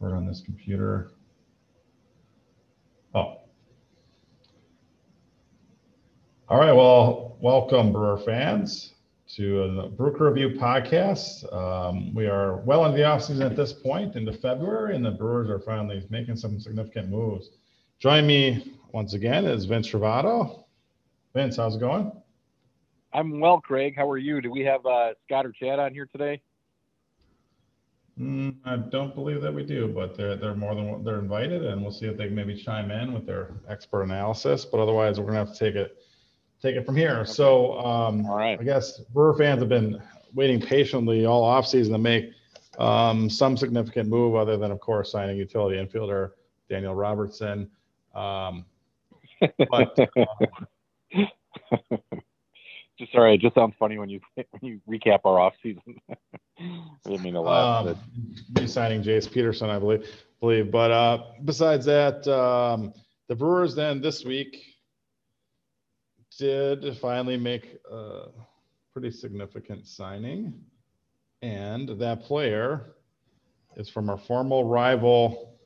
record on this computer. Oh. All right. Well, welcome, Brewer fans, to the Brew Crew Review podcast. Um, we are well into the offseason at this point, into February, and the Brewers are finally making some significant moves. Join me once again is Vince Travato. Vince, how's it going? I'm well, Craig. How are you? Do we have uh, Scott or Chad on here today? Mm, I don't believe that we do, but they're they're more than they're invited, and we'll see if they maybe chime in with their expert analysis. But otherwise, we're gonna have to take it take it from here. So, um, all right, I guess Brewer fans have been waiting patiently all offseason to make um, some significant move, other than of course signing utility infielder Daniel Robertson. Um, but uh, just sorry, it just sounds funny when you when you recap our off season. I didn't mean to laugh. Um, but... signing Jace Peterson, I believe. Believe, but uh, besides that, um, the Brewers then this week did finally make a pretty significant signing, and that player is from our former rival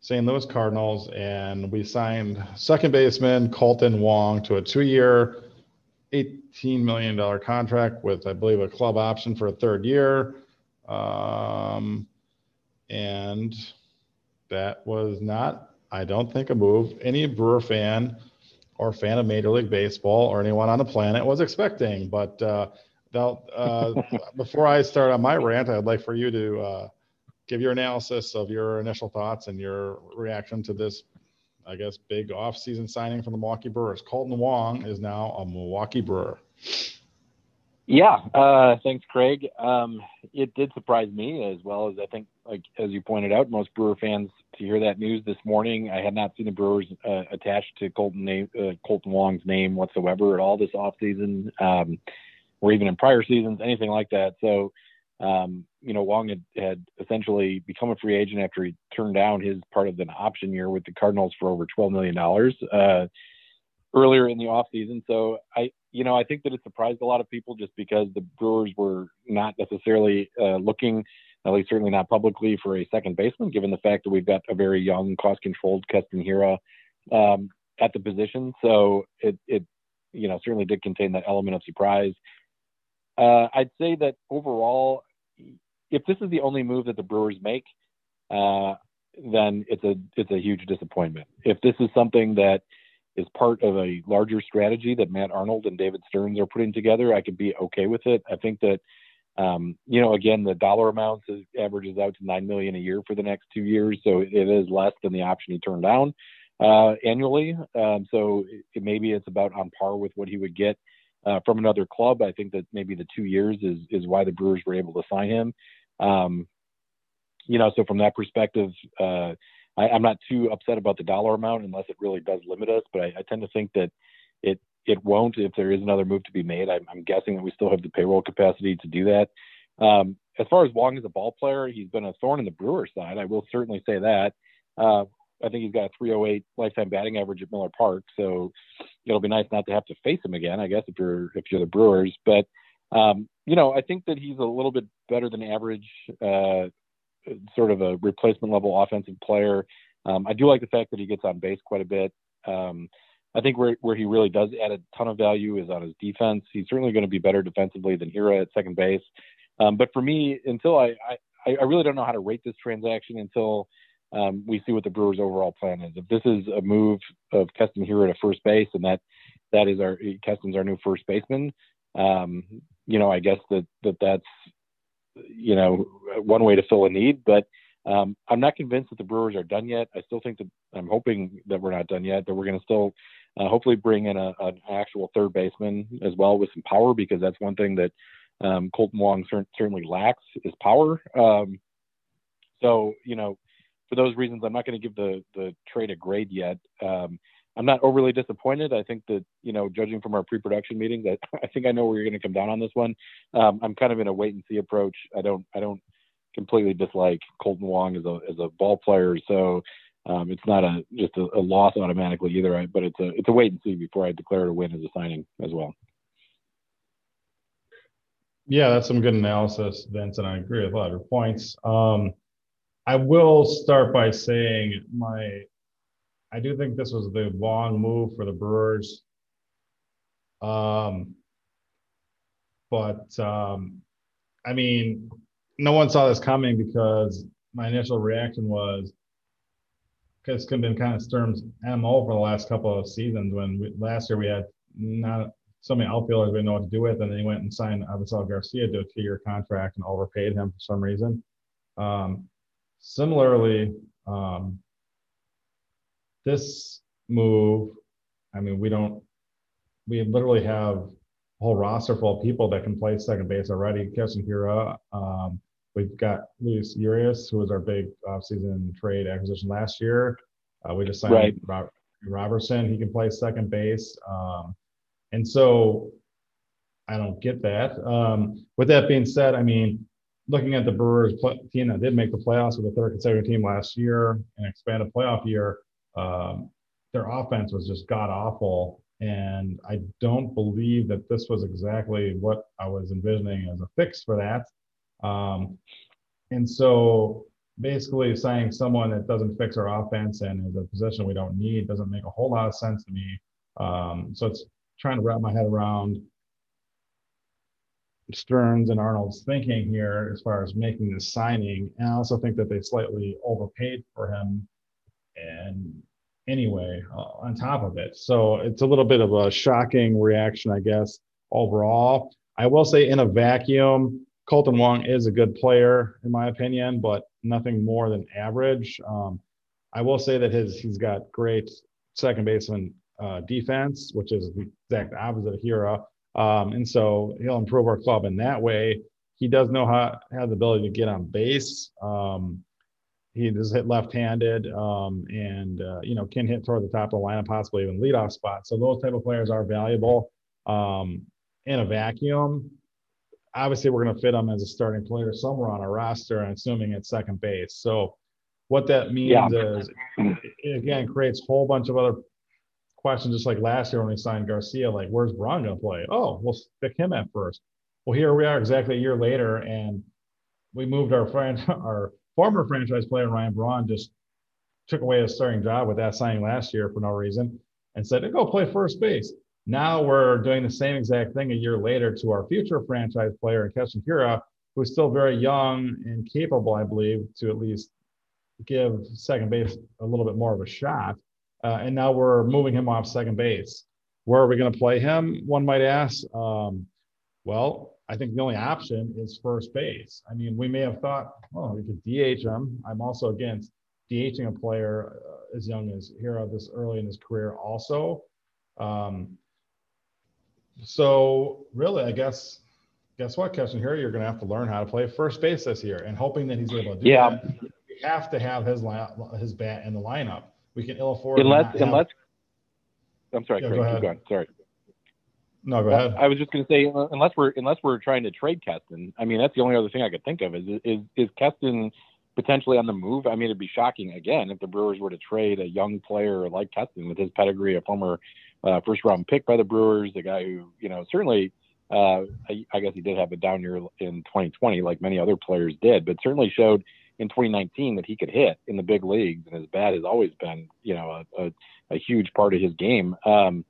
St. Louis Cardinals, and we signed second baseman Kolten Wong to a two-year $18 million contract with, I believe, a club option for a third year. Um, and that was not, I don't think, a move any Brewer fan or fan of Major League Baseball or anyone on the planet was expecting. But uh, uh, before I start on my rant, I'd like for you to uh, give your analysis of your initial thoughts and your reaction to this I guess, big offseason signing from the Milwaukee Brewers. Kolten Wong is now a Milwaukee Brewer. Yeah, uh, thanks, Craig. Um, it did surprise me as well as I think, like as you pointed out, most Brewer fans to hear that news this morning. I had not seen the Brewers uh, attached to Kolten name, uh, Kolten Wong's name whatsoever at all this offseason, um, or even in prior seasons, anything like that. So um, you know, Wong had, had essentially become a free agent after he turned down his part of an option year with the Cardinals for over $12 million uh, earlier in the offseason. So I, you know, I think that it surprised a lot of people just because the Brewers were not necessarily uh, looking, at least certainly not publicly, for a second baseman, given the fact that we've got a very young, cost-controlled Keston Hiura um, at the position. So it, it, you know, certainly did contain that element of surprise. Uh, I'd say that overall, if this is the only move that the Brewers make, uh, then it's a it's a huge disappointment. If this is something that is part of a larger strategy that Matt Arnold and David Stearns are putting together, I could be okay with it. I think that um, you know, again, the dollar amounts is, averages out to nine million a year for the next two years, so it is less than the option he turned down uh, annually. Um, so it, maybe it's about on par with what he would get uh, from another club. I think that maybe the two years is is why the Brewers were able to sign him. Um, you know, so from that perspective, uh, I, am not too upset about the dollar amount unless it really does limit us. But I, I, tend to think that it it won't if there is another move to be made. I'm, I'm guessing that we still have the payroll capacity to do that. Um, as far as Wong as a ball player, he's been a thorn in the Brewers side. I will certainly say that. Uh, I think he's got a 308 lifetime batting average at Miller Park, so it'll be nice not to have to face him again. I guess if you're if you're the Brewers, but um, you know, I think that he's a little bit better than average, uh, sort of a replacement level offensive player. Um, I do like the fact that he gets on base quite a bit. Um, I think where where he really does add a ton of value is on his defense. He's certainly going to be better defensively than Hiura at second base. Um, but for me, until I, I I really don't know how to rate this transaction until um, we see what the Brewers' overall plan is. If this is a move of Keston Hiura to first base, and that that is our Keston's our new first baseman, um, you know, I guess that that that's you know one way to fill a need. But um, I'm not convinced that the Brewers are done yet. I still think that I'm hoping that we're not done yet. That we're going to still uh, hopefully bring in a, an actual third baseman as well with some power because that's one thing that um, Kolten Wong certainly lacks is power. Um, so you know for those reasons, I'm not going to give the the trade a grade yet. Um, I'm not overly disappointed. I think that you know, judging from our pre-production meetings, I, I think I know where you're going to come down on this one. Um, I'm kind of in a wait and see approach. I don't I don't completely dislike Kolten Wong as a as a ball player, so um, it's not a just a, a loss automatically either. But it's a it's a wait and see before I declare it a win as a signing as well. Yeah, that's some good analysis, Vince, and I agree with a lot of your points. Um, I will start by saying my, I do think this was the wrong move for the Brewers. Um, but um, I mean, no one saw this coming because my initial reaction was because it's been kind of Stearns' MO for the last couple of seasons. When we, last year we had not so many outfielders we didn't know what to do with, and then he went and signed Avisail Garcia to a two-year contract and overpaid him for some reason. Um, similarly, um, this move, I mean, we don't, we literally have a whole roster full of people that can play second base already. Keston Hiura, um, we've got Luis Urias, who was our big offseason trade acquisition last year. Uh, we just signed right. Robert Robertson. He can play second base. Um, and so I don't get that. Um, with that being said, I mean, looking at the Brewers team that did make the playoffs with a third consecutive team last year, an expanded playoff year, um, their offense was just god awful. And I don't believe that this was exactly what I was envisioning as a fix for that. Um, and so basically saying someone that doesn't fix our offense and is a position we don't need doesn't make a whole lot of sense to me. Um, so it's trying to wrap my head around Stearns and Arnold's thinking here as far as making this signing. And I also think that they slightly overpaid for him. And anyway, uh, on top of it. So it's a little bit of a shocking reaction, I guess, overall. I will say in a vacuum, Kolten Wong is a good player, in my opinion, but nothing more than average. Um, I will say that his he's got great second baseman uh, defense, which is the exact opposite of Hiura. Um, and so he'll improve our club in that way. He does know how have the ability to get on base. Um, he does hit left-handed um, and uh, you know can hit toward the top of the lineup, possibly even leadoff spot. So those type of players are valuable um, in a vacuum. Obviously, we're going to fit him as a starting player somewhere on our roster, and assuming at second base. So what that means yeah. is, it, again, creates a whole bunch of other questions, just like last year when we signed Garcia, like, where's Braun going to play? Oh, we'll stick him at first. Well, here we are exactly a year later, and we moved our friend, our former franchise player, Ryan Braun, just took away his starting job with that signing last year for no reason and said, go play first base. Now we're doing the same exact thing a year later to our future franchise player in Keston Hiura, who's still very young and capable, I believe, to at least give second base a little bit more of a shot. Uh, and now we're moving him off second base. Where are we going to play him? One might ask. Um, well, I think the only option is first base. I mean, we may have thought, oh, we could DH him. I'm also against DHing a player uh, as young as Hiura this early in his career, also. Um, so really, I guess, guess what, Keston? Here you're going to have to learn how to play first base this year, and hoping that he's able to do yeah. that. We have to have his his bat in the lineup we can ill afford. Unless, unless, I'm sorry, yeah, Craig, go ahead. Sorry. No, go ahead. I was just going to say, unless we're unless we're trying to trade Keston, I mean, that's the only other thing I could think of is is is Keston potentially on the move? I mean, it'd be shocking again if the Brewers were to trade a young player like Keston with his pedigree, a former uh, first round pick by the Brewers, a guy who you know certainly. Uh, I, I guess he did have a down year in 2020, like many other players did, but certainly showed in 2019 that he could hit in the big leagues, and his bat has always been, you know, a, a, a huge part of his game. Um,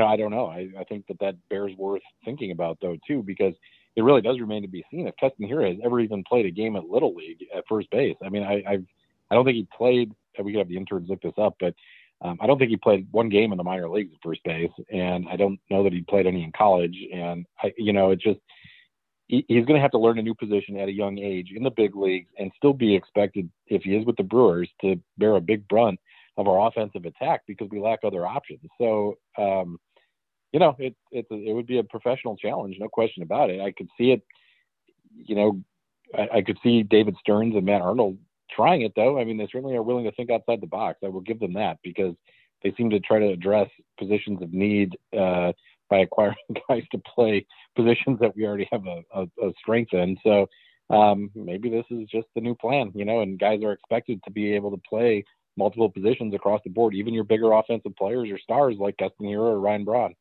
know, I don't know. I, I think that that bears worth thinking about though too, because it really does remain to be seen if Keston Hiura has ever even played a game at Little League at first base. I mean, I, I've I don't think he played. We could have the interns look this up, but um, I don't think he played one game in the minor leagues at first base, and I don't know that he played any in college. And I, you know, it just he's going to have to learn a new position at a young age in the big leagues and still be expected, if he is with the Brewers, to bear a big brunt of our offensive attack because we lack other options. So, um, you know, it it it would be a professional challenge, no question about it. I could see it. You know, I, I could see David Stearns and Matt Arnold trying it, though. I mean, they certainly are willing to think outside the box. I will give them that because they seem to try to address positions of need. Uh, by acquiring guys to play positions that we already have a, a, a strength in. So um, maybe this is just the new plan, you know, and guys are expected to be able to play multiple positions across the board, even your bigger offensive players or stars like Hiura or Ryan Braun.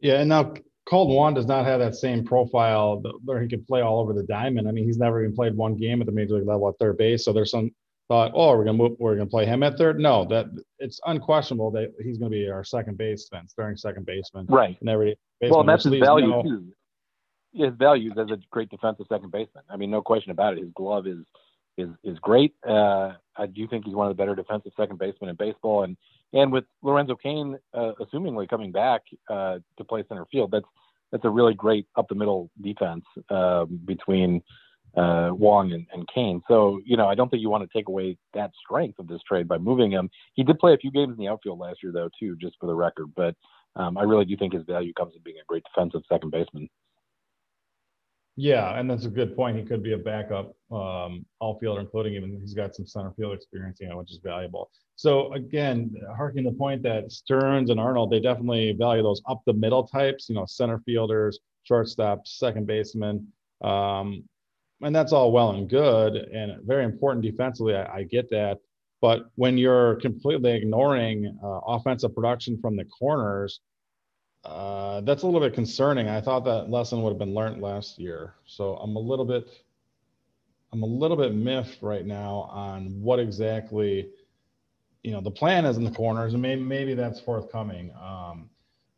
Yeah, and now Kolten Wong does not have that same profile where he can play all over the diamond. I mean, he's never even played one game at the major league level at third base. So there's some thought, oh, we're gonna move, we're gonna play him at third. No, that it's unquestionable that he's gonna be our second baseman, starting second baseman, right? And every well, that's his value no, too. His value as a great defensive second baseman. I mean, no question about it. His glove is is is great. Uh, I do think he's one of the better defensive second basemen in baseball, and and with Lorenzo Cain uh, assumingly coming back uh, to play center field, that's that's a really great up the middle defense uh, between Wong and, and Cain. So you know, I don't think you want to take away that strength of this trade by moving him. He did play a few games in the outfield last year, though, too, just for the record. But um, I really do think his value comes in being a great defensive second baseman. Yeah, and that's a good point. He could be a backup um, outfielder, including even he's got some center field experience, you know, which is valuable. So again, harking the point that Stearns and Arnold, they definitely value those up the middle types, you know, center fielders, shortstops, second baseman, um, and that's all well and good and very important defensively. I, I get that, but when you're completely ignoring uh, offensive production from the corners uh, that's a little bit concerning. I thought that lesson would have been learned last year. So I'm a little bit, I'm a little bit miffed right now on what exactly, you know, the plan is in the corners, and maybe maybe that's forthcoming. Um,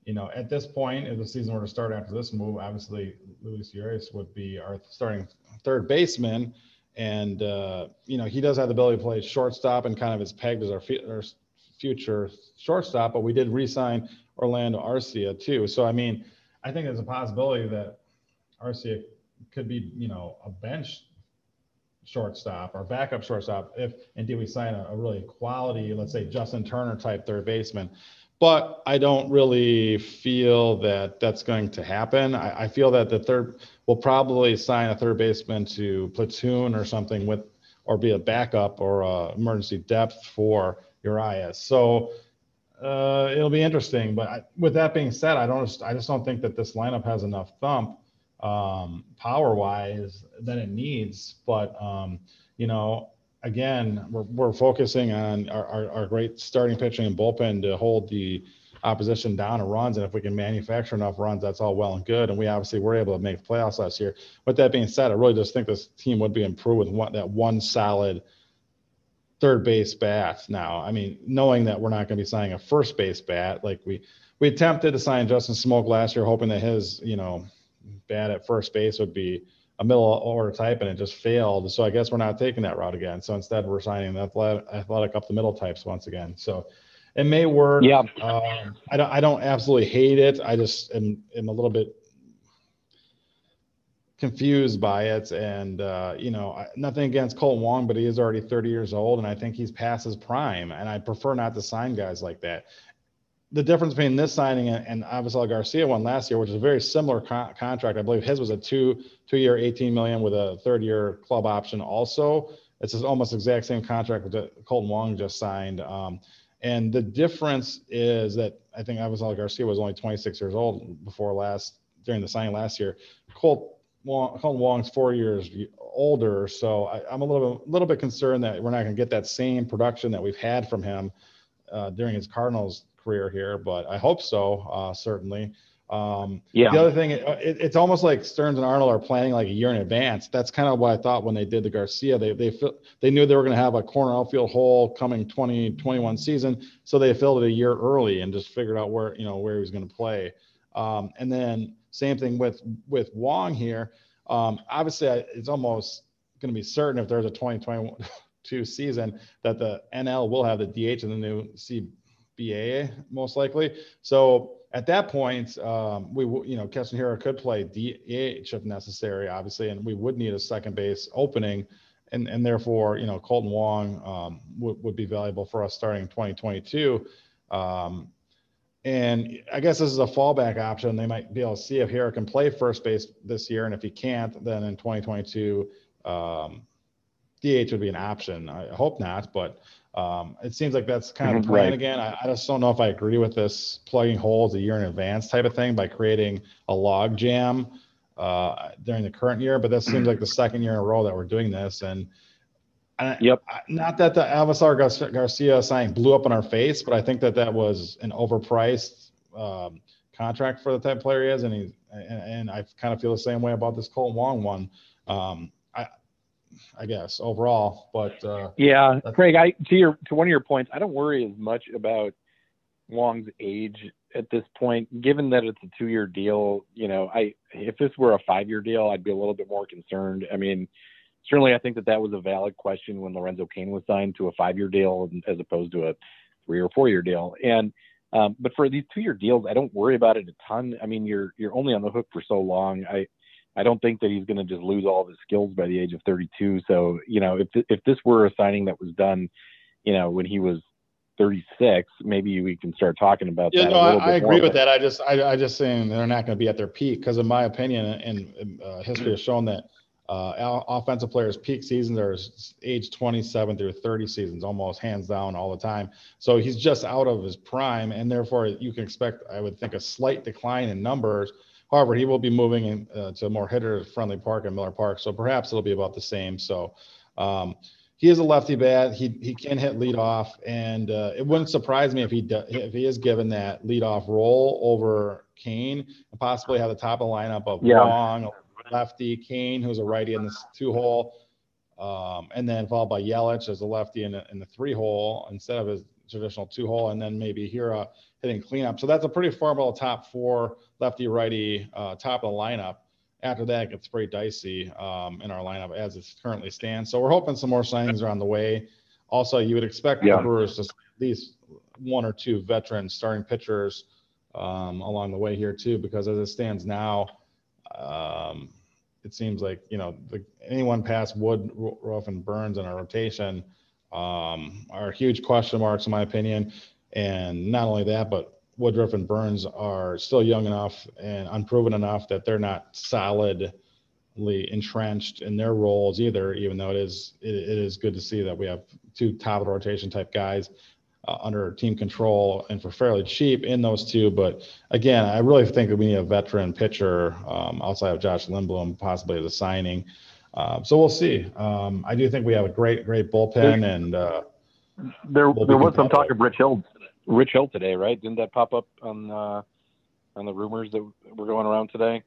you know, at this point, if the season were to start after this move, obviously Luis Urias would be our starting third baseman, and uh, you know he does have the ability to play shortstop and kind of is pegged as our, our future shortstop. But we did re-sign Orlando Arcia too. So I mean, I think there's a possibility that Arcia could be, you know, a bench shortstop or backup shortstop if indeed we sign a, a really quality, let's say Justin Turner type third baseman. But I don't really feel that that's going to happen. I, I feel that the third will probably sign a third baseman to platoon or something with, or be a backup or a emergency depth for Urias. So uh, it'll be interesting. But I, with that being said, I don't. I just don't think that this lineup has enough thump um, power wise that it needs. But um, you know, again, we're, we're focusing on our, our, our, great starting pitching and bullpen to hold the opposition down and runs. And if we can manufacture enough runs, that's all well and good. And we obviously were able to make playoffs last year. With that being said, I really just think this team would be improved with one, that one solid third base bat now. I mean, knowing that we're not going to be signing a first base bat, like we we attempted to sign Justin Smoak last year, hoping that his you know bat at first base would be a middle order type, and it just failed. So I guess we're not taking that route again. So instead, we're signing the athletic, athletic up the middle types once again. So it may work. Yeah. Um, I don't. I don't absolutely hate it. I just am, am a little bit confused by it. And, uh, you know, nothing against Kolten Wong, but he is already 30 years old. And I think he's past his prime. And I prefer not to sign guys like that. The difference between this signing and, and Avisail Garcia one last year, which is a very similar co- contract, I believe his was a two two year 18 million with a third year club option. Also, it's almost exact same contract that Kolten Wong just signed. Um, and the difference is that I think Avisail Garcia was only 26 years old before last during the signing last year. Colt Wong, Wong's four years older, so I, am a little little bit concerned that we're not going to get that same production that we've had from him uh, during his Cardinals career here. But I hope so, uh, certainly. Um, yeah. The other thing, it, it's almost like Stearns and Arnold are planning like a year in advance. That's kind of what I thought when they did the Garcia. They they they knew they were going to have a corner outfield hole coming 2021 season, so they filled it a year early and just figured out where you know where he was going to play. Um, and then same thing with with Wong here. Um, obviously, it's almost going to be certain if there's a 2022 season that the NL will have the DH in the new CBA most likely. So at that point, um, we you know Keston Hiura could play DH if necessary, obviously, and we would need a second base opening. And, and therefore, you know, Kolten Wong um, would, would be valuable for us starting in 2022. Um, and I guess this is a fallback option. They might be able to see if Hiura can play first base this year. And if he can't, then in 2022, um, DH would be an option. I hope not, but um, it seems like that's kind of the plan right. again. I, I, just don't know if I agree with this plugging holes a year in advance type of thing by creating a log jam uh, during the current year. But that seems like the second year in a row that we're doing this. And yep. Not that the Avisail Garcia signing blew up in our face, but I think that that was an overpriced um, contract for the type of player he is, and he's and, and I kind of feel the same way about this Kolten Wong one. Um, I, I guess overall, but uh, yeah, Craig, I to your to one of your points, I don't worry as much about Wong's age at this point, given that it's a two-year deal. You know, I if this were a five-year deal, I'd be a little bit more concerned. I mean, certainly, I think that that was a valid question when Lorenzo Cain was signed to a five-year deal as opposed to a three or four-year deal. And um, but for these two-year deals, I don't worry about it a ton. I mean, you're you're only on the hook for so long. I I don't think that he's going to just lose all of his skills by the age of 32. So you know, if if this were a signing that was done, you know, when he was 36, maybe we can start talking about yeah, that. no, I, I agree with that. I just, I, I just saying they're not going to be at their peak because, in my opinion, and uh, history has shown that uh, offensive players' peak seasons are age 27 through 30 seasons, almost hands down all the time. So he's just out of his prime, and therefore you can expect, I would think, a slight decline in numbers. However, he will be moving in, uh, to a more hitter-friendly park in Miller Park, so perhaps it'll be about the same. So. Um, he is a lefty bat. He he can hit lead off, and uh, it wouldn't surprise me if he do, if he is given that lead off role over Cain and possibly have the top of the lineup of yeah. Wong, lefty, Cain, who's a righty in the two hole, um, and then followed by Yelich as a lefty in, the, in the three hole instead of his traditional two hole, and then maybe Hiura hitting cleanup. So that's a pretty formidable top four lefty righty uh, top of the lineup after that, it gets pretty dicey um, in our lineup as it currently stands. So we're hoping some more signings are on the way. Also, you would expect yeah. the Brewers to at least one or two veteran starting pitchers um, along the way here too, because as it stands now, um, it seems like you know the, anyone past Wood, and Burnes in our rotation um, are huge question marks in my opinion. And not only that, but Woodruff and Burnes are still young enough and unproven enough that they're not solidly entrenched in their roles either. Even though it is it, it is good to see that we have two top rotation type guys uh, under team control and for fairly cheap in those two. But again, I really think that we need a veteran pitcher um, outside of Josh Lindblom, possibly as a signing. Uh, so we'll see. Um, I do think we have a great, great bullpen, and uh, there we'll there was some talk of Rich Hill Rich Hill today, right? Didn't that pop up on uh, on the rumors that were going around today?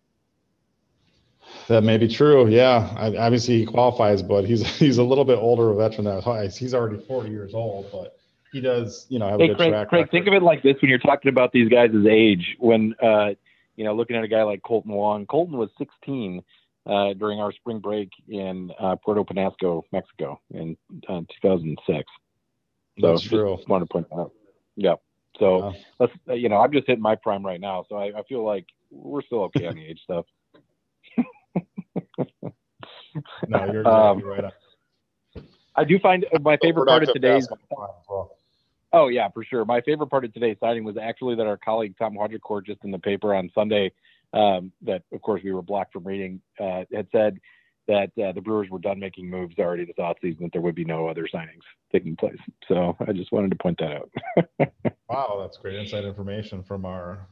That may be true. Yeah, I, obviously he qualifies, but he's he's a little bit older a veteran than he's already 40 years old, but he does, you know, have hey, a good Craig, track Craig, think of it like this: when you're talking about these guys' age, when uh, you know, looking at a guy like Kolten Wong, Kolten was 16 uh, during our spring break in uh, Puerto Penasco, Mexico, in uh, 2006. So That's true. Just wanted to point that out. Yeah. So wow. let's, you know, I'm just hitting my prime right now, so I, I feel like we're still okay on the age stuff. no, you're exactly um, right. I do find my favorite part of today's. Oh yeah, for sure. My favorite part of today's signing was actually that our colleague Tom Haudricourt just in the paper on Sunday, um, that of course we were blocked from reading, uh, had said that uh, the Brewers were done making moves already this offseason, that there would be no other signings taking place. So I just wanted to point that out. wow, that's great inside information from our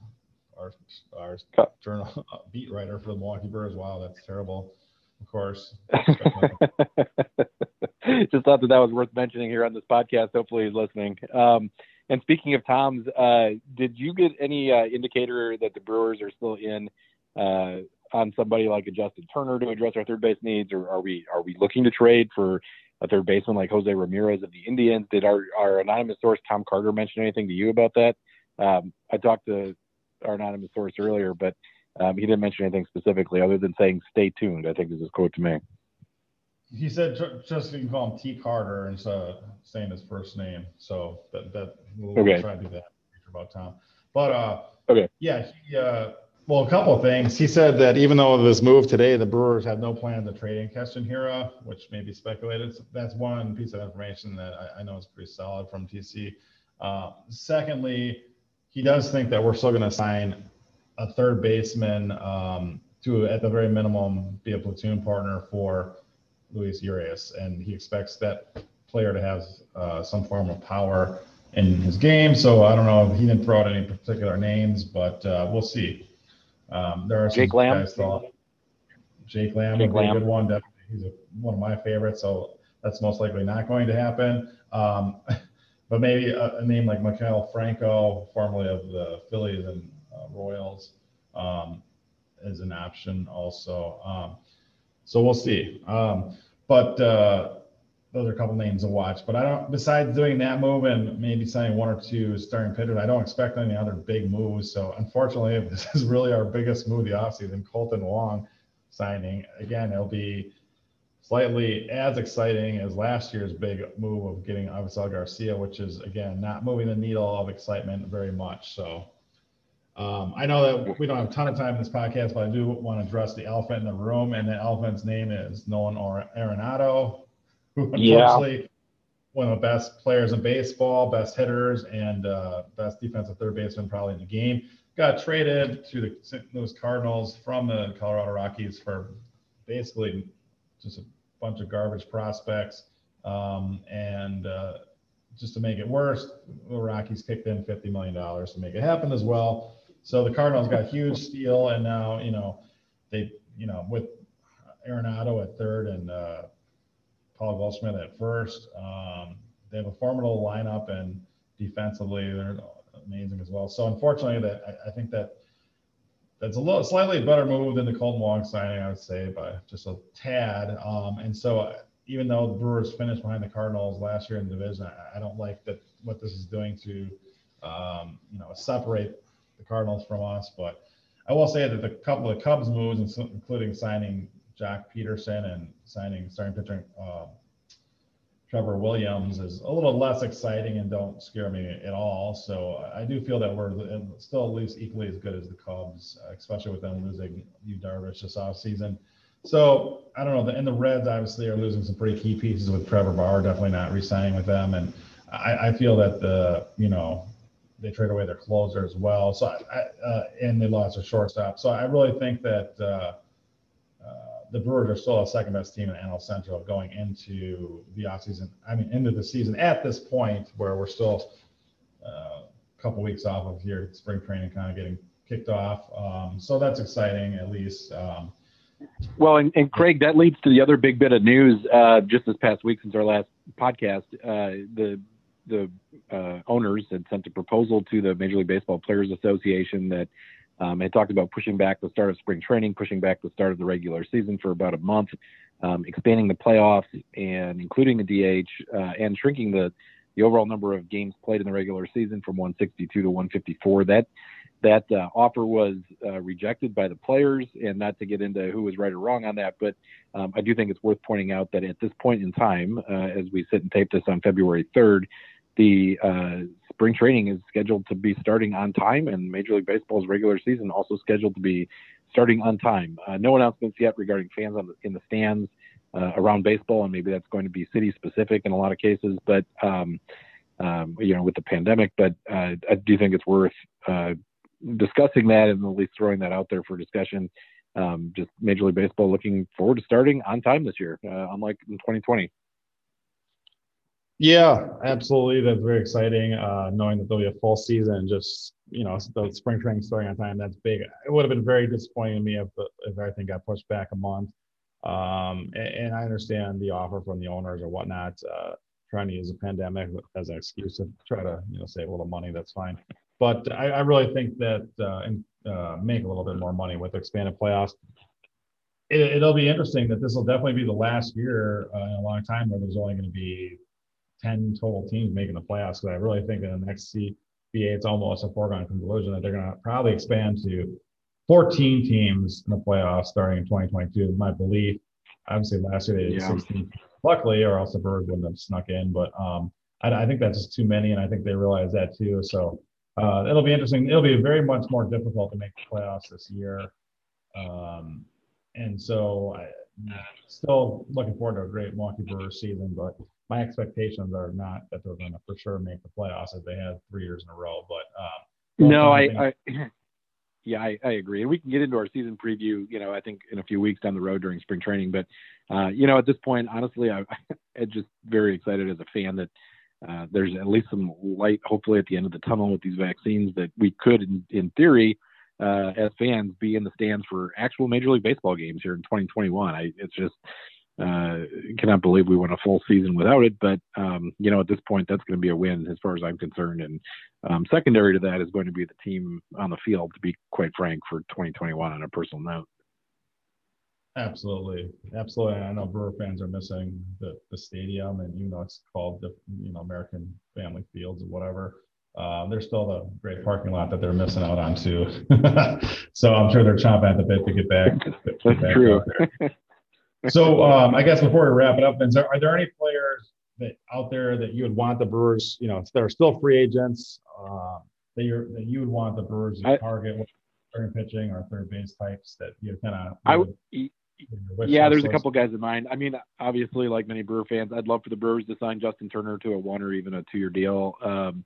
our our journal uh, beat writer for the Milwaukee Brewers. Wow, that's terrible. Of course. just thought that that was worth mentioning here on this podcast. Hopefully, he's listening. Um, and speaking of Tom's, uh, did you get any uh, indicator that the Brewers are still in uh, on somebody like a Justin Turner to address our third base needs, or are we are we looking to trade for a third baseman like Jose Ramirez of the Indians? Did our our anonymous source Tom Carter mention anything to you about that? Um, I talked to our anonymous source earlier, but um, he didn't mention anything specifically other than saying "stay tuned." I think is his quote to me. He said just you can call him T Carter instead of saying his first name. So that that we'll, okay. try to do that about Tom. But uh, okay, yeah, he uh, well, a couple of things. He said that even though this move today, the Brewers had no plan to trade in Keston Hiura, which may be speculated. So that's one piece of information that I, I know is pretty solid from TC. Uh, secondly, he does think that we're still going to sign a third baseman um, to, at the very minimum, be a platoon partner for Luis Urias, and he expects that player to have uh, some form of power in his game. So I don't know. He didn't throw out any particular names, but uh, we'll see. Um, there are some Jake Lamb. guys thought Jake Lamb Jake would be a good one. Definitely, he's a, one of my favorites. So that's most likely not going to happen. Um, but maybe a, a, name like Maikel Franco, formerly of the Phillies and Royals, um, as an option also. Um, so we'll see. Um, but uh, those are a couple names to watch. But I don't. Besides doing that move and maybe signing one or two starting pitchers, I don't expect any other big moves. So unfortunately, this is really our biggest move of the offseason. Kolten Wong signing again. It'll be slightly as exciting as last year's big move of getting Avisail Garcia, which is again not moving the needle of excitement very much. So um, I know that we don't have a ton of time in this podcast, but I do want to address the elephant in the room, and the elephant's name is Nolan Arenado, who unfortunately yeah. one of the best players in baseball, best hitters, and uh, best defensive third baseman probably in the game. Got traded to the St. Louis Cardinals from the Colorado Rockies for basically just a bunch of garbage prospects. Um, and uh, just to make it worse, the Rockies kicked in $50 million to make it happen as well. So the Cardinals got huge steal, and now you know they you know with Arenado at third and uh, Paul Goldschmidt at first, um, they have a formidable lineup, and defensively they're amazing as well. So unfortunately, that I, I think that that's a little slightly better move than the Kolten Wong signing, I would say, by just a tad. Um, and so, uh, even though the Brewers finished behind the Cardinals last year in the division, I, I don't like that what this is doing to, um, you know, separate the Cardinals from us. But I will say that the couple of Cubs moves, including signing Joc Pederson and signing starting pitcher uh, Trevor Williams is a little less exciting and don't scare me at all. So I do feel that we're still at least equally as good as the Cubs, especially with them losing Yu Darvish this offseason. So I don't know. And the Reds obviously are losing some pretty key pieces with Trevor Bauer, definitely not re-signing with them. And I, I feel that the you know they trade away their closer as well. So I, uh, and they lost their shortstop. So I really think that. Uh, the Brewers are still a second best team in NL Central going into the offseason. I mean, into the season at this point where we're still uh, a couple weeks off of here, spring training kind of getting kicked off. Um, so that's exciting, at least. Um, well, and, and, Craig, that leads to the other big bit of news uh, just this past week since our last podcast. Uh, the the uh, owners had sent a proposal to the Major League Baseball Players Association that um, I talked about pushing back the start of spring training, pushing back the start of the regular season for about a month, um, expanding the playoffs and including the DH, uh, and shrinking the the overall number of games played in the regular season from 162 to 154. That that uh, offer was uh, rejected by the players, and not to get into who was right or wrong on that, but um, I do think it's worth pointing out that at this point in time, uh, as we sit and tape this on February 3rd, the uh, spring training is scheduled to be starting on time, and Major League Baseball's regular season also scheduled to be starting on time. Uh, no announcements yet regarding fans the, in the stands uh, around baseball, and maybe that's going to be city specific in a lot of cases. But um, um, you know, with the pandemic, but I do think it's worth discussing that and at least throwing that out there for discussion. Um, just Major League Baseball looking forward to starting on time this year, uh, unlike in 2020. Yeah, absolutely. That's very exciting. Uh, knowing that there'll be a full season, just you know, the spring training starting on time. That's big. It would have been very disappointing to me if if everything got pushed back a month. Um, and, and, I understand the offer from the owners or whatnot, uh, trying to use a pandemic as an excuse to try to you know save a little money. That's fine. But I, I really think that uh, and uh, make a little bit more money with expanded playoffs. It, will be interesting that this will definitely be the last year uh, in a long time where there's only going to be 10 total teams making the playoffs. Because I really think in the next CBA, it's almost a foregone conclusion that they're going to probably expand to 14 teams in the playoffs starting in 2022. My belief. Obviously, last year they did yeah. 16. Luckily, or else the Birds wouldn't have snuck in. But um, I, I, think that's just too many, and I think they realize that too. So uh, it'll be interesting. It'll be very much more difficult to make the playoffs this year. Um, and so I still looking forward to a great Milwaukee Brewers season, but my expectations are not that they're going to for sure make the playoffs as they have three years in a row. But um, no, I, I, yeah, I, I, agree. And we can get into our season preview, you know, I think in a few weeks down the road during spring training. But uh, you know, at this point, honestly, I, am just very excited as a fan that uh, there's at least some light, hopefully, at the end of the tunnel with these vaccines that we could, in, in theory. Uh, as fans, be in the stands for actual Major League Baseball games here in 2021. I, it's just uh, cannot believe we went a full season without it. But um, you know, at this point, that's going to be a win as far as I'm concerned. And um, secondary to that is going to be the team on the field. To be quite frank, for 2021 on a personal note. Absolutely, absolutely. I know Brewer fans are missing the, the stadium, and even though it's called the you know American Family Fields or whatever, uh, there's still the great parking lot that they're missing out on too. so I'm sure they're chomping at the bit to get back. To get That's back true. so um, I guess before we wrap it up, there, are there any players that out there that you would want the Brewers, you know, that are still free agents uh, that you're that you would want the Brewers to I, target, starting pitching or third base types that you kind of I would yeah, there's a couple guys in mind. I mean, obviously, like many Brewer fans, I'd love for the Brewers to sign Justin Turner to a one or even a two-year deal. Um,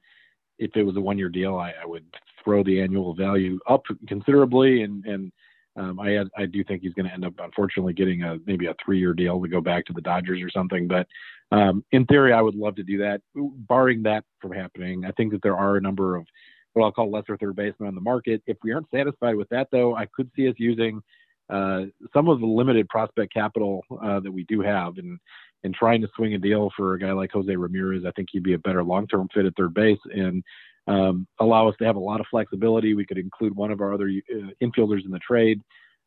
if it was a one-year deal, I, I, would throw the annual value up considerably, and and um, I I do think he's going to end up, unfortunately, getting a maybe a three-year deal to go back to the Dodgers or something. But um, in theory, I would love to do that. Barring that from happening, I think that there are a number of what I'll call lesser third basemen on the market. If we aren't satisfied with that, though, I could see us using some of the limited prospect capital uh, that we do have and and trying to swing a deal for a guy like Jose Ramirez, I think he'd be a better long-term fit at third base and um, allow us to have a lot of flexibility. We could include one of our other uh, infielders in the trade,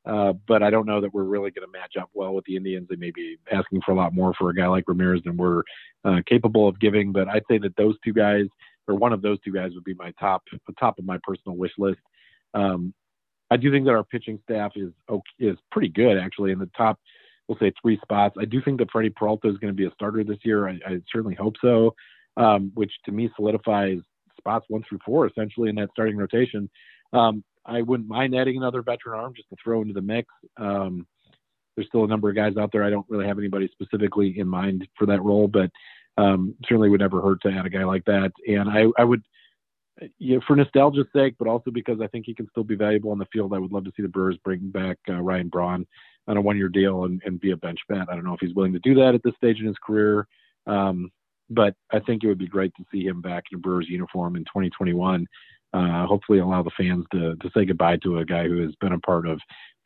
uh, but I don't know that we're really going to match up well with the Indians. They may be asking for a lot more for a guy like Ramirez than we're uh, capable of giving. But I'd say that those two guys, or one of those two guys, would be my top, top of my personal wish list. Um, I do think that our pitching staff is is pretty good actually in the top, we'll say three spots. I do think that Freddie Peralta is going to be a starter this year. I, I certainly hope so, um, which to me solidifies spots one through four essentially in that starting rotation. Um, I wouldn't mind adding another veteran arm just to throw into the mix. Um, there's still a number of guys out there. I don't really have anybody specifically in mind for that role, but um, certainly would never hurt to add a guy like that. And I, I would yeah, for nostalgia's sake, but also because I think he can still be valuable on the field. I would love to see the Brewers bring back uh, Ryan Braun on a one-year deal and, and be a bench bat. I don't know if he's willing to do that at this stage in his career, um, but I think it would be great to see him back in a Brewers uniform in 2021. Uh, hopefully, allow the fans to to say goodbye to a guy who has been a part of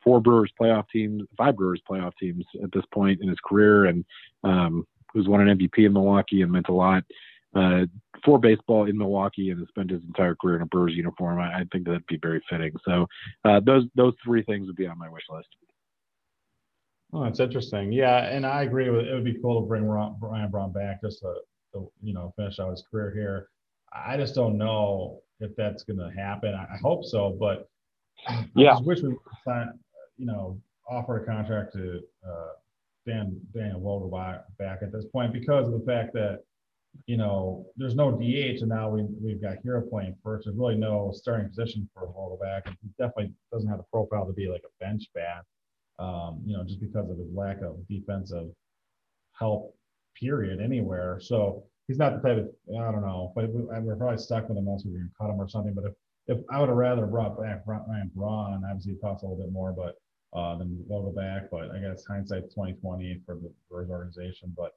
four Brewers playoff teams, five Brewers playoff teams at this point in his career, and um, who's won an MVP in Milwaukee and meant a lot uh, for baseball in Milwaukee and has spent his entire career in a Brewers uniform. I, I think that'd be very fitting. So uh, those those three things would be on my wish list. Oh, that's interesting. Yeah, and I agree with it. Would be cool to bring Ryan Braun back just to, to you know finish out his career here. I just don't know if that's going to happen. I, I, hope so, but yeah, I just wish we signed, you know, offer a contract to uh, Dan Daniel Vogelbach back at this point because of the fact that you know, there's no DH, and now we, we've got Hiura playing first. There's really no starting position for Vogelbach, and he definitely doesn't have the profile to be like a bench bat, um, you know, just because of his lack of defensive help, period, anywhere. So he's not the type of, I don't know, but we, we're probably stuck with him unless we can cut him or something. But if, if I would have rather brought back Ryan Braun, obviously it costs a little bit more, but uh, than Vogelbach, but I guess hindsight 2020 for the his organization. But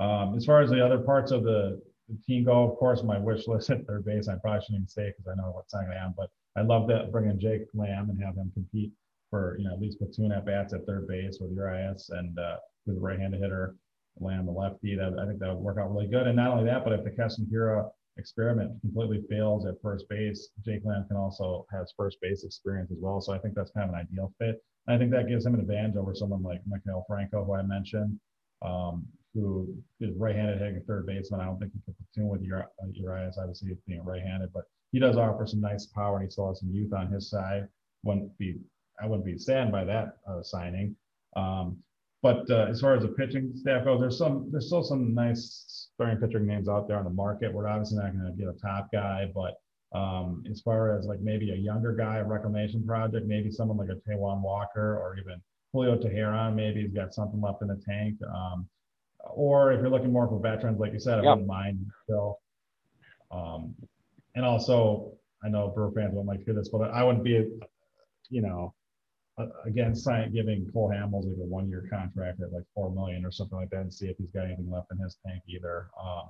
um, as far as the other parts of the, the, team go, of course, my wish list at third base, I probably shouldn't even say because I know what's not going to happen, but I love that bringing Jake Lamb and have him compete for, you know, at least platoon at bats at third base with Urias and uh, with a right-handed hitter, Lamb the lefty. That, I think that would work out really good. And not only that, but if the Hiura experiment completely fails at first base, Jake Lamb can also has first base experience as well. So I think that's kind of an ideal fit. And I think that gives him an advantage over someone like Maikel Franco, who I mentioned. Um, who is right-handed hitting third baseman. I don't think he can platoon with Urias, obviously being right-handed, but he does offer some nice power and he still has some youth on his side. Wouldn't be, I wouldn't be sad by that uh, signing. Um, but uh, as far as the pitching staff goes, there's some, there's still some nice starting pitching names out there on the market. We're obviously not going to get a top guy, but um, as far as like maybe a younger guy, a reclamation project, maybe someone like a Taijuan Walker or even Julio Teheran, maybe he's got something left in the tank. Um, or if you're looking more for veterans, like you said, I wouldn't mind still. Um, and also, I know Brewer fans won't like to hear this, but I wouldn't be, you know, against signing giving Cole Hamels like a one-year contract at like four million or something like that, and see if he's got anything left in his tank either. Uh,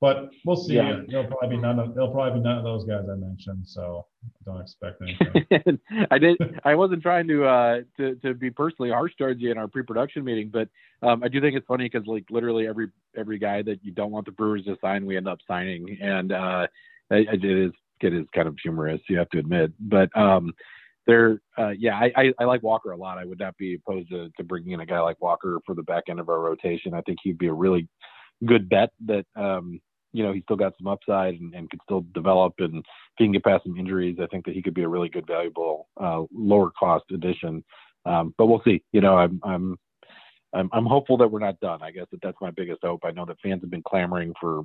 But we'll see. Yeah. It'll probably be none of it'll probably be none of those guys I mentioned. So don't expect anything. I did. I wasn't trying to uh to to be personally harsh towards you in our pre-production meeting, but um, I do think it's funny because like literally every every guy that you don't want the Brewers to sign, we end up signing, and uh, it is it is kind of humorous. You have to admit, but um, there, uh, yeah, I, I, I, like Walker a lot. I would not be opposed to, to bringing in a guy like Walker for the back end of our rotation. I think he'd be a really good bet that, um, you know, he's still got some upside and, and could still develop. And if he can get past some injuries, I think that he could be a really good, valuable, uh, lower cost addition. Um, but we'll see. You know, I'm, I'm, I'm, I'm hopeful that we're not done. I guess that that's my biggest hope. I know that fans have been clamoring for,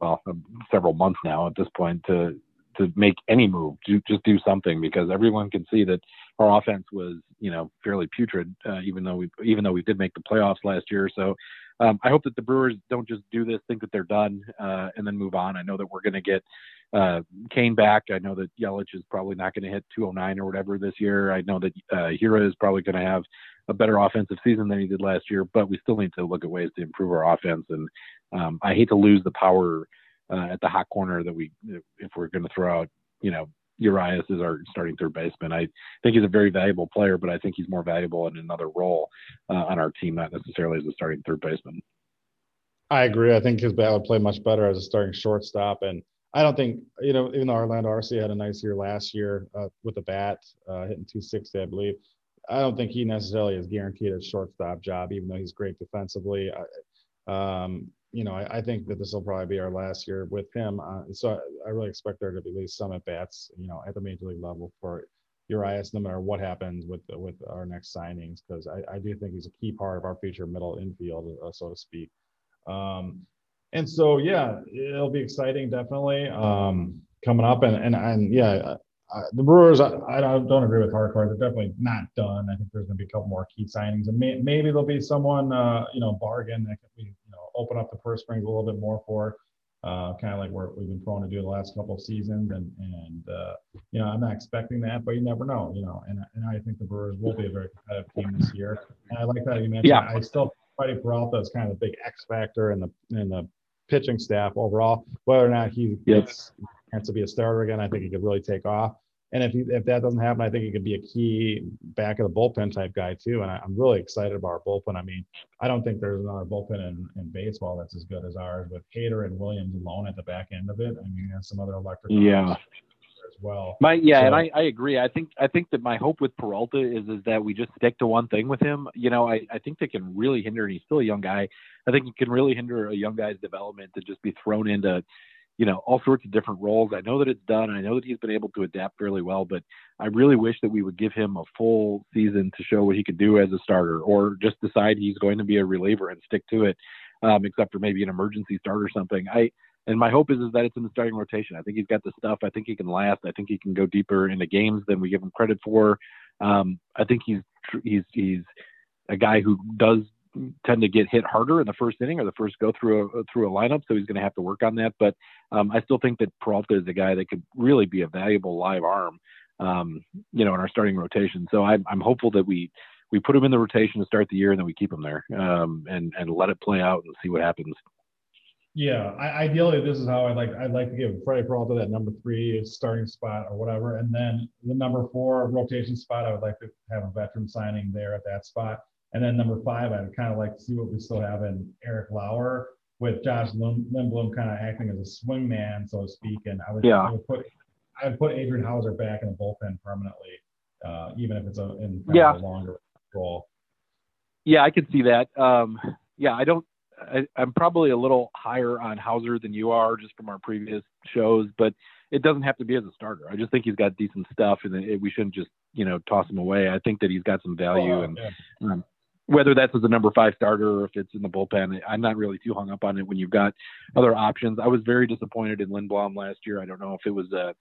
well, several months now at this point to to make any move, to just do something because everyone can see that our offense was, you know, fairly putrid, uh, even though we even though we did make the playoffs last year. So um, I hope that the Brewers don't just do this, think that they're done, uh, and then move on. I know that we're going to get uh, Cain back. I know that Yelich is probably not going to hit 209 or whatever this year. I know that uh, Hiura is probably going to have a better offensive season than he did last year, but we still need to look at ways to improve our offense. And um, I hate to lose the power uh, at the hot corner that we, if we're going to throw out, you know, Urias is our starting third baseman. I think he's a very valuable player, but I think he's more valuable in another role uh, on our team, not necessarily as a starting third baseman. I agree. I think his bat would play much better as a starting shortstop. And I don't think, you know, even though Orlando Arcia had a nice year last year uh, with the bat, uh, hitting 260, I believe, I don't think he necessarily is guaranteed a shortstop job, even though he's great defensively. Um, you know, I, I, think that this will probably be our last year with him. Uh, so I, I, really expect there to be at least some at bats, you know, at the major league level for Urias, no matter what happens with with our next signings, because I, I, do think he's a key part of our future middle infield, uh, so to speak. Um, and so, yeah, it'll be exciting, definitely um, coming up. And and and yeah, the Brewers, I, I, don't agree with hardcore. They're definitely not done. I think there's going to be a couple more key signings, and may, maybe there'll be someone, uh, you know, bargain that know, open up the purse strings a little bit more for, uh, kind of like what we've been prone to do the last couple of seasons. And and uh, you know, I'm not expecting that, but you never know, you know. And and I think the Brewers will be a very competitive team this year. And I like that you mentioned. Yeah. I still Freddie Peralta is kind of the big X factor in the in the pitching staff overall. Whether or not he gets chance to be a starter again, I think he could really take off. And if he, if that doesn't happen, I think he could be a key back of the bullpen type guy too. And I, am really excited about our bullpen. I mean, I don't think there's another bullpen in, in baseball that's as good as ours with Hader and Williams alone at the back end of it. I mean, and some other electric. Yeah. As well. My yeah, so, and I, I agree. I think I think that my hope with Peralta is is that we just stick to one thing with him. You know, I, I think that can really hinder. He's still a young guy. I think it can really hinder a young guy's development to just be thrown into you know, all sorts of different roles. I know that it's done. I know that he's been able to adapt fairly well, but I really wish that we would give him a full season to show what he could do as a starter, or just decide he's going to be a reliever and stick to it, um, except for maybe an emergency start or something. I and my hope is is that it's in the starting rotation. I think he's got the stuff. I think he can last. I think he can go deeper into games than we give him credit for. Um, I think he's he's he's a guy who does tend to get hit harder in the first inning or the first go through a through a lineup, so he's going to have to work on that. But um, I still think that Peralta is a guy that could really be a valuable live arm, um, you know, in our starting rotation. So I'm I'm hopeful that we we put him in the rotation to start the year and then we keep him there um, and and let it play out and see what happens. Yeah, I, ideally, this is how I like. I'd like to give Freddie Peralta that number three starting spot or whatever, and then the number four rotation spot. I would like to have a veteran signing there at that spot and then number five, I'd kind of like to see what we still have in Eric Lauer with Josh Lindblom kind of acting as a swing man, so to speak. And I would, yeah. I would put I would put Adrian Houser back in the bullpen permanently, uh, even if it's a in yeah. a longer role. Yeah, I could see that. Um, yeah, I don't. I, am probably a little higher on Hauser than you are, just from our previous shows, but it doesn't have to be as a starter. I just think he's got decent stuff, and it, we shouldn't just you know toss him away. I think that he's got some value, oh, and yeah. um, whether that's as a number five starter or if it's in the bullpen, I'm not really too hung up on it when you've got other options. I was very disappointed in Lindblom last year. I don't know if it was a,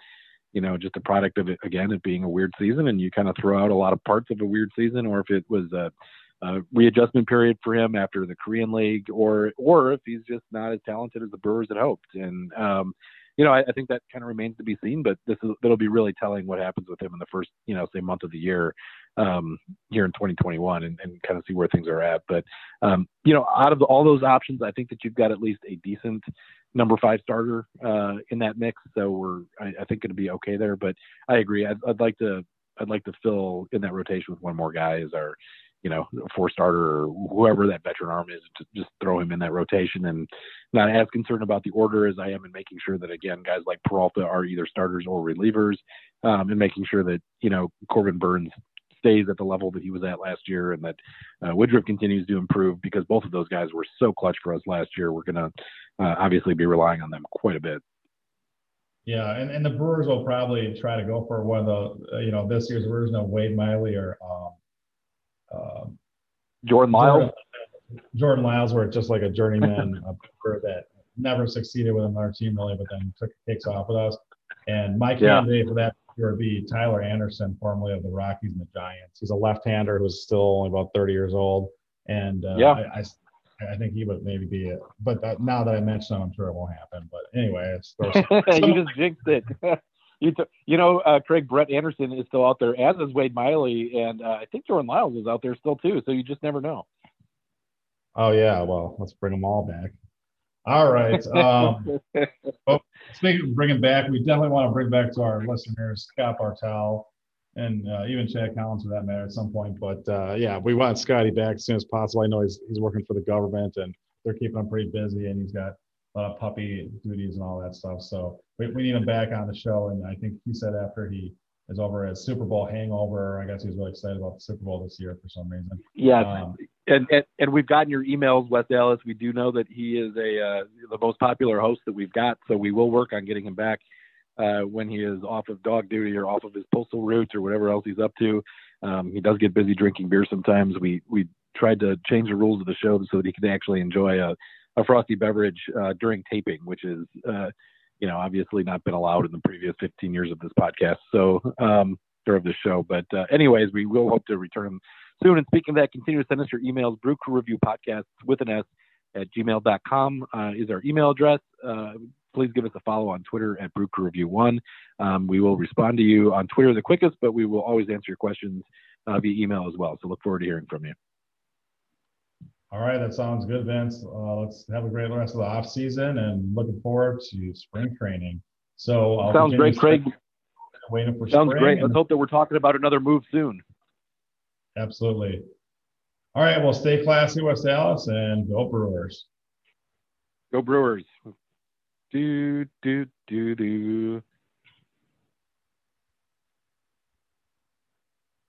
you know, just a product of it again, it being a weird season and you kind of throw out a lot of parts of a weird season, or if it was a, a readjustment period for him after the Korean League, or or if he's just not as talented as the Brewers had hoped. And um, you know, I, I think that kind of remains to be seen. But this is it'll be really telling what happens with him in the first, you know, say month of the year um, here in 2021, and, and kind of see where things are at. But um, you know, out of the, all those options, I think that you've got at least a decent number five starter uh, in that mix. So we're, I, I think, going to be okay there. But I agree. I'd, I'd like to, I'd like to fill in that rotation with one more guy as our you know, four starter or whoever that veteran arm is, to just throw him in that rotation and not as concerned about the order as I am in making sure that again, guys like Peralta are either starters or relievers, um, and making sure that you know Corbin Burnes stays at the level that he was at last year, and that uh, Woodruff continues to improve because both of those guys were so clutch for us last year. We're going to uh, obviously be relying on them quite a bit. Yeah, and, and the Brewers will probably try to go for one of the, uh, you know, this year's version of Wade Miley or Jordan Lyles. Jordan, Lyles, where it's just like a journeyman that never succeeded with another team really, but then took takes off with us. And my candidate yeah. for that would be Tyler Anderson, formerly of the Rockies and the Giants. He's a left-hander who's still only about 30 years old, and uh, yeah. I, I, I, think he would maybe be it. But that, now that I mentioned him, I'm sure it won't happen. But anyway, it's you just jinxed it. you, t- you know, uh, Craig Brett Anderson is still out there, as is Wade Miley, and uh, I think Jordan Lyles is out there still too. So you just never know. Oh yeah, well, let's bring them all back. All right. Um, speaking of bringing back, we definitely want to bring back to our listeners Scott Bartell and uh, even Chad Collins for that matter at some point. But uh, yeah, we want Scotty back as soon as possible. I know he's he's working for the government and they're keeping him pretty busy, and he's got uh, puppy duties and all that stuff. So we, we need him back on the show. And I think he said after he is over at Super Bowl hangover, I guess he was really excited about the Super Bowl this year for some reason. Yeah. Um, and, and, and we've gotten your emails, Wes Ellis. We do know that he is a uh, the most popular host that we've got, so we will work on getting him back uh, when he is off of dog duty or off of his postal route or whatever else he's up to. Um, he does get busy drinking beer sometimes. We we tried to change the rules of the show so that he could actually enjoy a a frosty beverage uh, during taping, which is, uh, you know, obviously not been allowed in the previous 15 years of this podcast. So, um, of the show. But, uh, anyways, we will hope to return soon. And speaking of that, continue to send us your emails. Brew Crew Review Podcasts with an S at gmail.com uh, is our email address. Uh, please give us a follow on Twitter at Brew Crew Review One. Um, we will respond to you on Twitter the quickest, but we will always answer your questions uh, via email as well. So look forward to hearing from you. All right, that sounds good, Vince. Uh, let's have a great rest of the off season and looking forward to spring training. So I'll sounds great, Craig. Waiting for sounds great. Let's hope that we're talking about another move soon. Absolutely. All right, well, stay classy, Wes Allis, and go Brewers. Go Brewers. Do do do do.